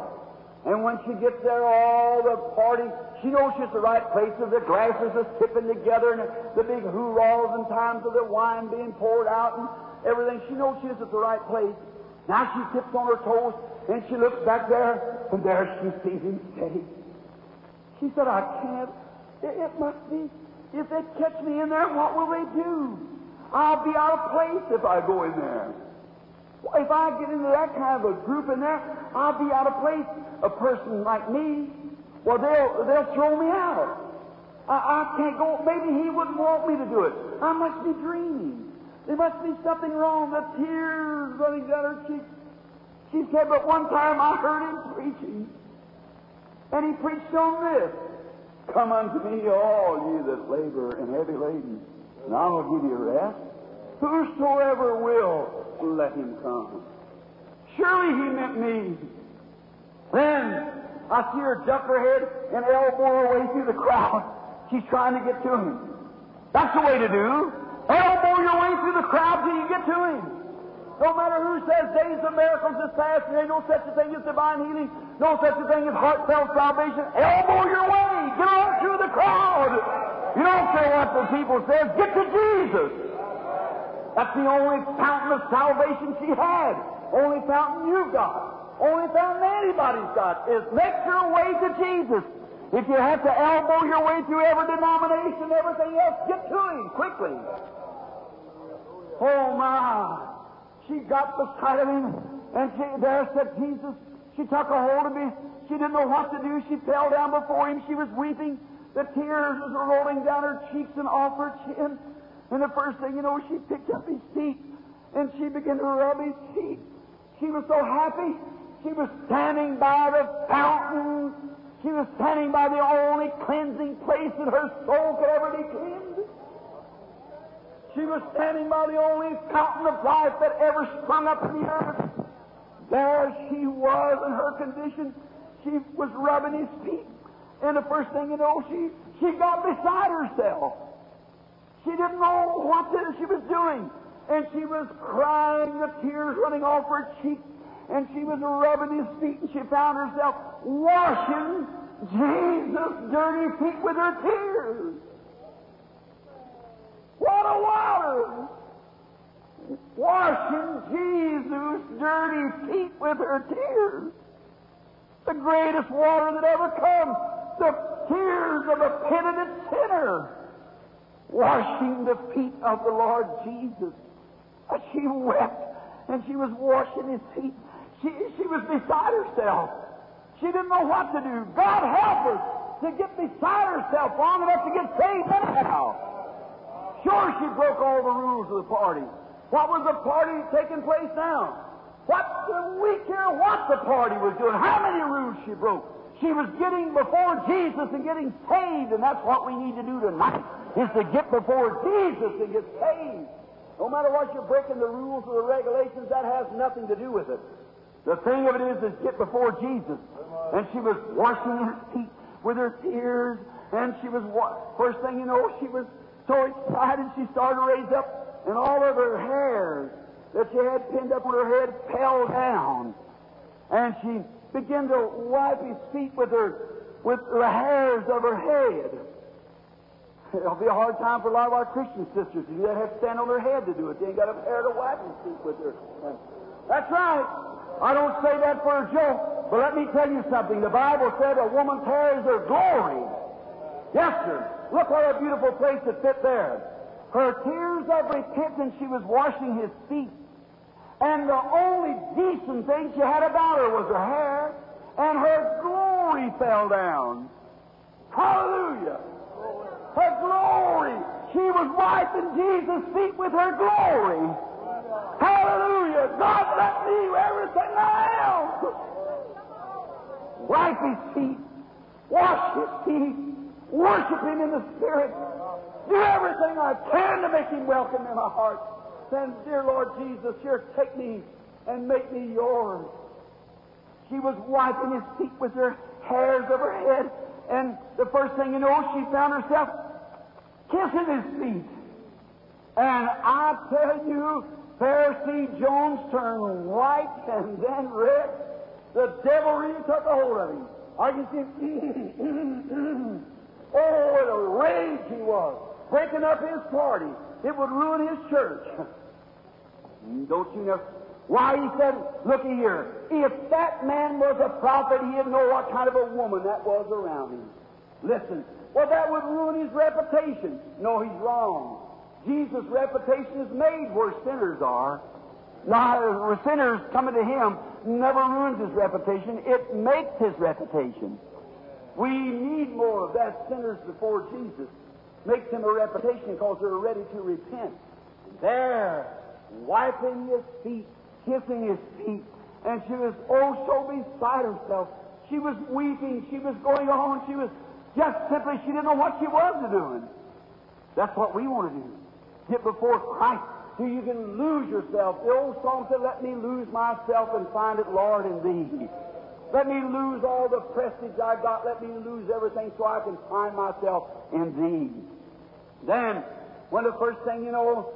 S2: And when she gets there, all the party, she knows she's the right place. The glasses are tipping together and the big hoorahs and times of the wine being poured out and everything. She knows she's at the right place. Now she tips on her toes and she looks back there and there she sees him steady. She said, I can't. It, it must be. If they catch me in there, what will they do? I'll be out of place if I go in there. If I get into that kind of a group in there, I'll be out of place. A person like me, well, they'll, they'll throw me out. I, I can't go. Maybe he wouldn't want me to do it. I must be dreaming. There must be something wrong. The tears running down her cheeks. She said, but one time I heard him preaching. And he preached on this. Come unto me, all ye that labor and heavy laden, and I will give you rest. Whosoever will, let him come. Surely he meant me. Then I see her duck her head and elbow her way through the crowd. She's trying to get to him. That's the way to do. Elbow your way through the crowd till you get to him. No matter who says days of miracles is past, there ain't no such a thing as divine healing, no such a thing as heartfelt salvation. Elbow your way. Get on through the crowd. You don't care what the people says. Get to Jesus. That's the only fountain of salvation she had. Only fountain you've got. Only fountain anybody's got is make your way to Jesus. If you have to elbow your way through every denomination, everything else, get to Him quickly. Oh my! She got beside of him And she, there said Jesus, she took a hold of me. She didn't know what to do. She fell down before him. She was weeping. The tears were rolling down her cheeks and off her chin. And the first thing you know, she picked up his feet and she began to rub his feet. She was so happy. She was standing by the fountain. She was standing by the only cleansing place that her soul could ever be cleansed. She was standing by the only fountain of life that ever sprung up in the earth. There she was in her condition. She was rubbing his feet. And the first thing you know, she, she got beside herself. She didn't know what she was doing. And she was crying, the tears running off her cheeks. And she was rubbing his feet, and she found herself washing Jesus' dirty feet with her tears. What a water! Washing Jesus' dirty feet with her tears. The greatest water that ever comes. The tears of a penitent sinner. Washing the feet of the Lord Jesus. She wept and she was washing his feet. She, she was beside herself. She didn't know what to do. God help her to get beside herself long enough to get saved anyhow. Sure, she broke all the rules of the party. What was the party taking place now? What do we care what the party was doing? How many rules she broke? She was getting before Jesus and getting saved, and that's what we need to do tonight, is to get before Jesus and get saved. No matter what you're breaking the rules or the regulations, that has nothing to do with it. The thing of it is, is get before Jesus. And she was washing his feet with her tears, and she was, first thing you know, she was so excited she started to raise up, and all of her hair that she had pinned up on her head fell down. And she began to wipe his feet with her with the hairs of her head. It'll be a hard time for a lot of our Christian sisters to do that. Have to stand on their head to do it. They ain't got a hair to wipe his feet with her. That's right. I don't say that for a joke, but let me tell you something. The Bible said a woman's hair is her glory. Yes, sir. Look what a beautiful place to fit there. Her tears of repentance, she was washing his feet. And the only decent thing she had about her was her hair, and her glory fell down. Hallelujah! Her glory. She was wiping Jesus' feet with her glory. Hallelujah! God, let me everything I am. Wipe his feet. Wash his feet. Worship Him in the Spirit. Do everything I can to make Him welcome in my heart. Then, dear Lord Jesus, here, take me and make me yours. She was wiping His feet with her hairs of her head, and the first thing you know, she found herself kissing His feet. And I tell you, Pharisee Jones turned white and then red. The devil really took a hold of him. I can see Oh, what a rage he was. Breaking up his party. It would ruin his church. Don't you know? Why, he said, looky here, if that man was a prophet, he'd know what kind of a woman that was around him. Listen, well, that would ruin his reputation. No, he's wrong. Jesus' reputation is made where sinners are. Now, sinners coming to him never ruins his reputation. It makes his reputation. We need more of that sinners before Jesus. Makes him a reputation because they're ready to repent. There, wiping his feet, kissing his feet, and she was oh so beside herself. She was weeping. She was going on. She was just simply, she didn't know what she was doing. That's what we want to do. Get before Christ so you can lose yourself. The old song said, Let me lose myself and find it, Lord, in Thee. Let me lose all the prestige I got. Let me lose everything so I can find myself in Thee. Then, when the first thing you know,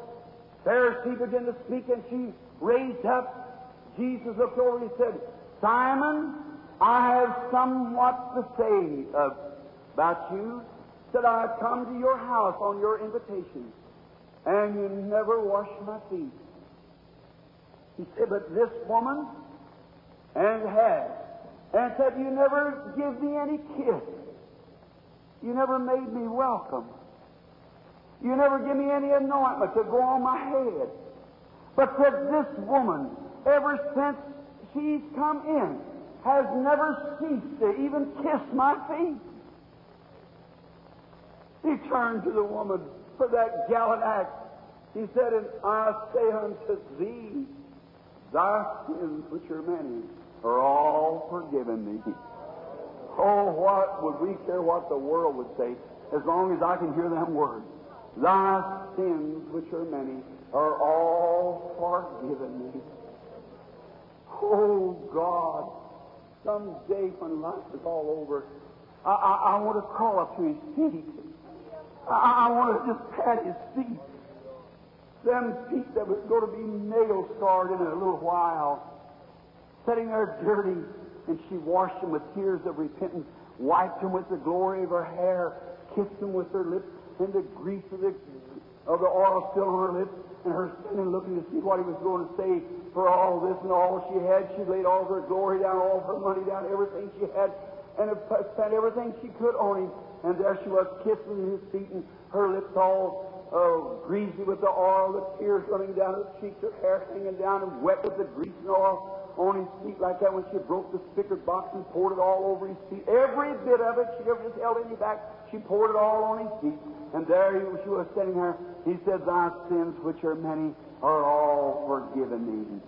S2: Pharisee began to speak and she raised up, Jesus looked over and he said, Simon, I have somewhat to say about you. Said, I have come to your house on your invitation, and you never washed my feet. He said, but this woman, and has, and said, You never give me any kiss. You never made me welcome. You never give me any anointment to go on my head. But said, This woman, ever since she's come in, has never ceased to even kiss my feet. He turned to the woman for that gallant act. He said, And I say unto thee, thy sins, which are many, are all forgiven thee. Oh, what would we care what the world would say as long as I can hear them words? Thy sins, which are many, are all forgiven thee. Oh, God, someday when life is all over, I, I, I want to crawl up to his feet. I, I want to just pat his feet. Them feet that was going to be nail scarred in a little while, sitting there dirty, and she washed them with tears of repentance, wiped them with the glory of her hair, kissed them with her lips, and the grease of the, of the oil still on her lips, and her standing looking to see what he was going to say for all this and all she had. She laid all her glory down, all her money down, everything she had, and spent everything she could on him. And there she was kissing his feet, and her lips all uh, greasy with the oil, the tears running down her cheeks, her hair hanging down, and wet with the grease and oil on his feet like that when she broke the spicker box and poured it all over his feet. Every bit of it, she never just held any back. She poured it all on his feet. And there he, she was sitting there. He said, Thy sins, which are many, are all forgiven thee.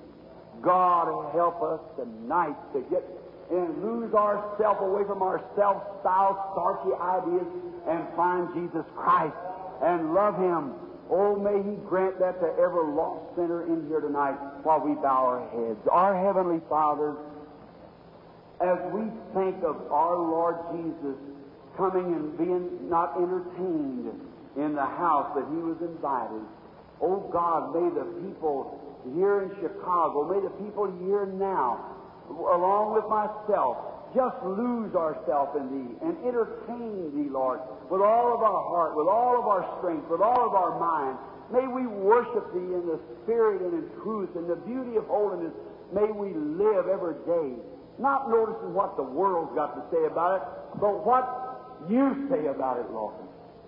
S2: God help us tonight to get and lose ourselves away from our self-styled, starchy ideas and find Jesus Christ and love Him. Oh, may He grant that to every lost sinner in here tonight while we bow our heads. Our Heavenly Father, as we think of our Lord Jesus coming and being not entertained in the house that He was invited, oh God, may the people here in Chicago, may the people here now, along with myself, just lose ourselves in Thee and entertain Thee, Lord, with all of our heart, with all of our strength, with all of our mind. May we worship Thee in the Spirit and in truth and the beauty of holiness. May we live every day, not noticing what the world's got to say about it, but what You say about it, Lord.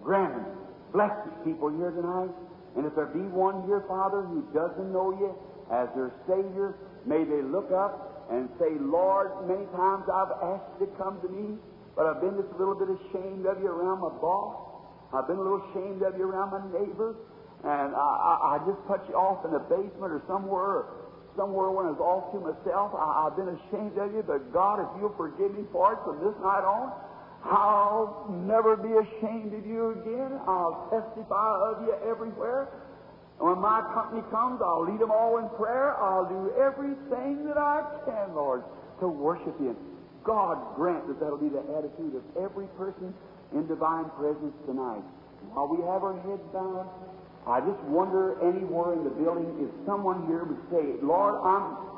S2: Grant it. Bless these people here tonight. And if there be one here, Father, who doesn't know You as their Savior, may they look up and say, Lord, many times I've asked you to come to me, but I've been just a little bit ashamed of you around my boss. I've been a little ashamed of you around my neighbors. And I, I, I just put you off in the basement or somewhere, somewhere when I was off to myself. I, I've been ashamed of you, but God, if you'll forgive me for it from this night on, I'll never be ashamed of you again. I'll testify of you everywhere. And when my company comes, I'll lead them all in prayer. I'll do everything that I can, Lord, to worship you. God grant that that'll be the attitude of every person in divine presence tonight. While we have our heads bowed, I just wonder anywhere in the building if someone here would say, Lord, I'm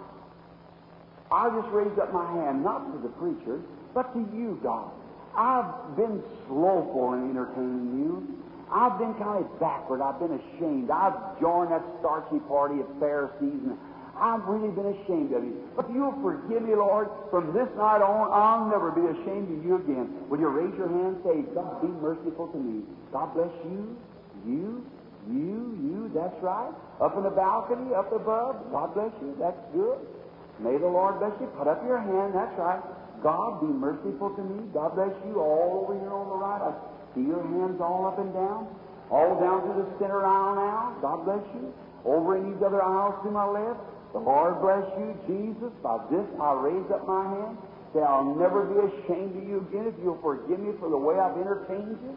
S2: I just raised up my hand, not to the preacher, but to you, God. I've been slowful in entertaining you. I've been kind of backward. I've been ashamed. I've joined that starchy party of Pharisees, and I've really been ashamed of you. But you'll forgive me, Lord. From this night on, I'll never be ashamed of you again. Will you raise your hand and say, God, be merciful to me? God bless you, you, you, you. That's right. Up in the balcony, up above. God bless you. That's good. May the Lord bless you. Put up your hand. That's right. God, be merciful to me. God bless you. All over here on the right. See your hands all up and down. All down to the center aisle now. God bless you. Over in these other aisles to my left. The Lord bless you, Jesus. By this I raise up my hand. Say, I'll never be ashamed of you again if you'll forgive me for the way I've entertained you.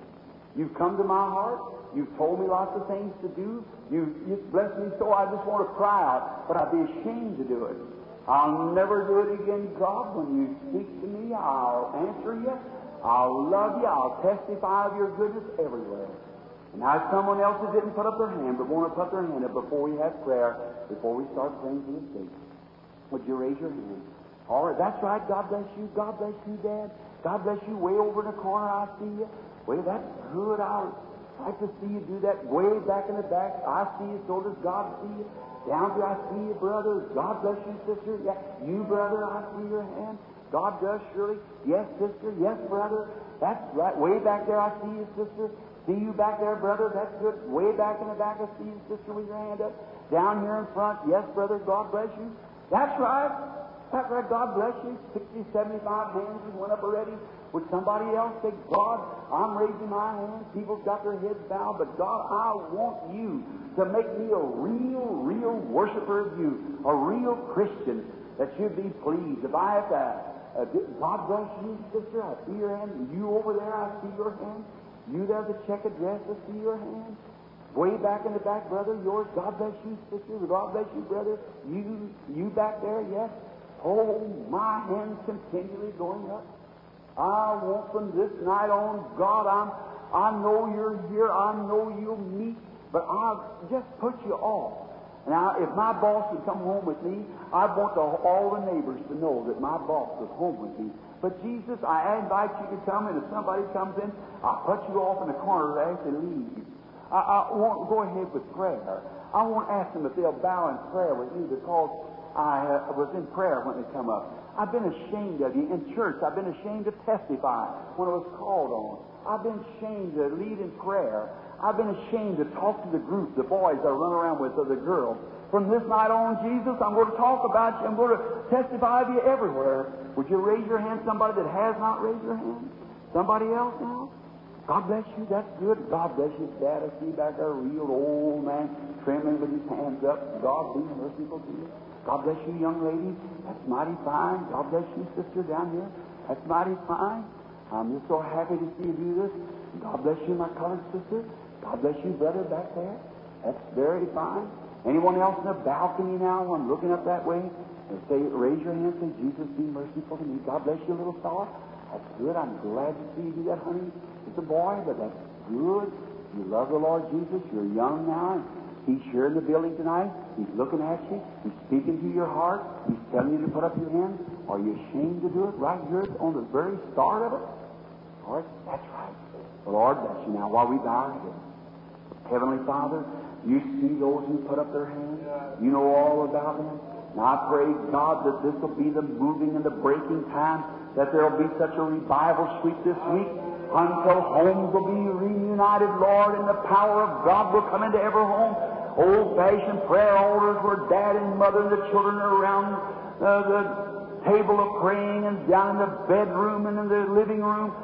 S2: You've come to my heart. You've told me lots of things to do. You, you've blessed me so I just want to cry out, but I'd be ashamed to do it. I'll never do it again, God. When you speak to me, I'll answer you. I'll love you. I'll testify of your goodness everywhere. And now someone else that didn't put up their hand, but want to put their hand up before we have prayer, before we start praying for the sick. Would you raise your hand? All right, that's right. God bless you. God bless you, Dad. God bless you. Way over in the corner, I see you. Way, that's good. I like to see you do that. Way back in the back, I see you. So does God see you. Down there, I see you, brother. God bless you, sister. Yeah, you, brother, I see your hand. God does, surely. Yes, sister. Yes, brother. That's right. Way back there, I see you, sister. See you back there, brother. That's good. Way back in the back, I see you, sister, with your hand up. Down here in front. Yes, brother. God bless you. That's right. That's right, God bless you. 60, 75 hands just went up already. Would somebody else say, God, I'm raising my hand. People's got their heads bowed, but God, I want you to make me a real, real worshiper of you, a real Christian that should be pleased. If I have to, uh, God bless you, sister, I see your hand. You over there, I see your hand. You there, the check address, I see your hand. Way back in the back, brother, yours. God bless you, sister. God bless you, brother. You, you back there, yes. Oh, my hands continually going up. I want from this night on, God, I'm, I know you're here. I know you'll meet, but I'll just put you off. Now, if my boss would come home with me, I'd want the, all the neighbors to know that my boss was home with me. But Jesus, I invite you to come, and if somebody comes in, I'll put you off in the corner as they leave. I, I won't go ahead with prayer. I won't ask them if they'll bow in prayer with you because I uh, was in prayer when they come up. I've been ashamed of you. In church, I've been ashamed to testify when I was called on. I've been ashamed to lead in prayer. I've been ashamed to talk to the group, the boys I run around with, or the girls. From this night on, Jesus, I'm going to talk about you. I'm going to testify of you everywhere. Would you raise your hand, somebody that has not raised your hand? Somebody else now? God bless you. That's good. God bless you, Dad. I see back there a real old man trembling with his hands up. God be merciful to you. God bless you, young lady. That's mighty fine. God bless you, sister, down here. That's mighty fine. I'm just so happy to see you do this. God bless you, my colored sister. God bless you, brother, back there. That's very fine. Anyone else in the balcony now? I'm looking up that way. And say, raise your hand. Say, Jesus, be merciful to me. God bless you, little fella. That's good. I'm glad to see you do that, honey. It's a boy, but that's good. You love the Lord Jesus. You're young now. He's here in the building tonight. He's looking at you. He's speaking to your heart. He's telling you to put up your hands. Are you ashamed to do it right here on the very start of it? Lord, that's right. The Lord, bless you now while we bow. Heavenly Father, you see those who put up their hands. You know all about them. Now I pray, God, that this will be the moving and the breaking time, that there will be such a revival sweep this week until homes will be reunited, Lord, and the power of God will come into every home. Old-fashioned prayer altars where dad and mother and the children are around uh, the table of praying and down in the bedroom and in the living room,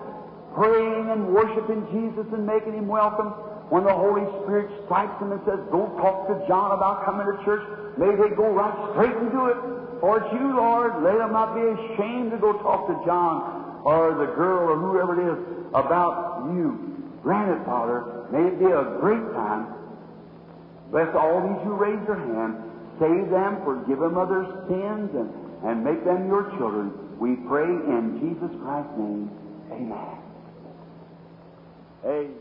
S2: praying and worshiping Jesus and making Him welcome. When the Holy Spirit strikes them and says, Go talk to John about coming to church, may they go right straight do it. For it's you, Lord. Let them not be ashamed to go talk to John or the girl or whoever it is about you. Grant Father. May it be a great time. Bless all these who raise their hand. Save them, forgive them of their sins, and, and make them your children. We pray in Jesus Christ's name. Amen. Amen.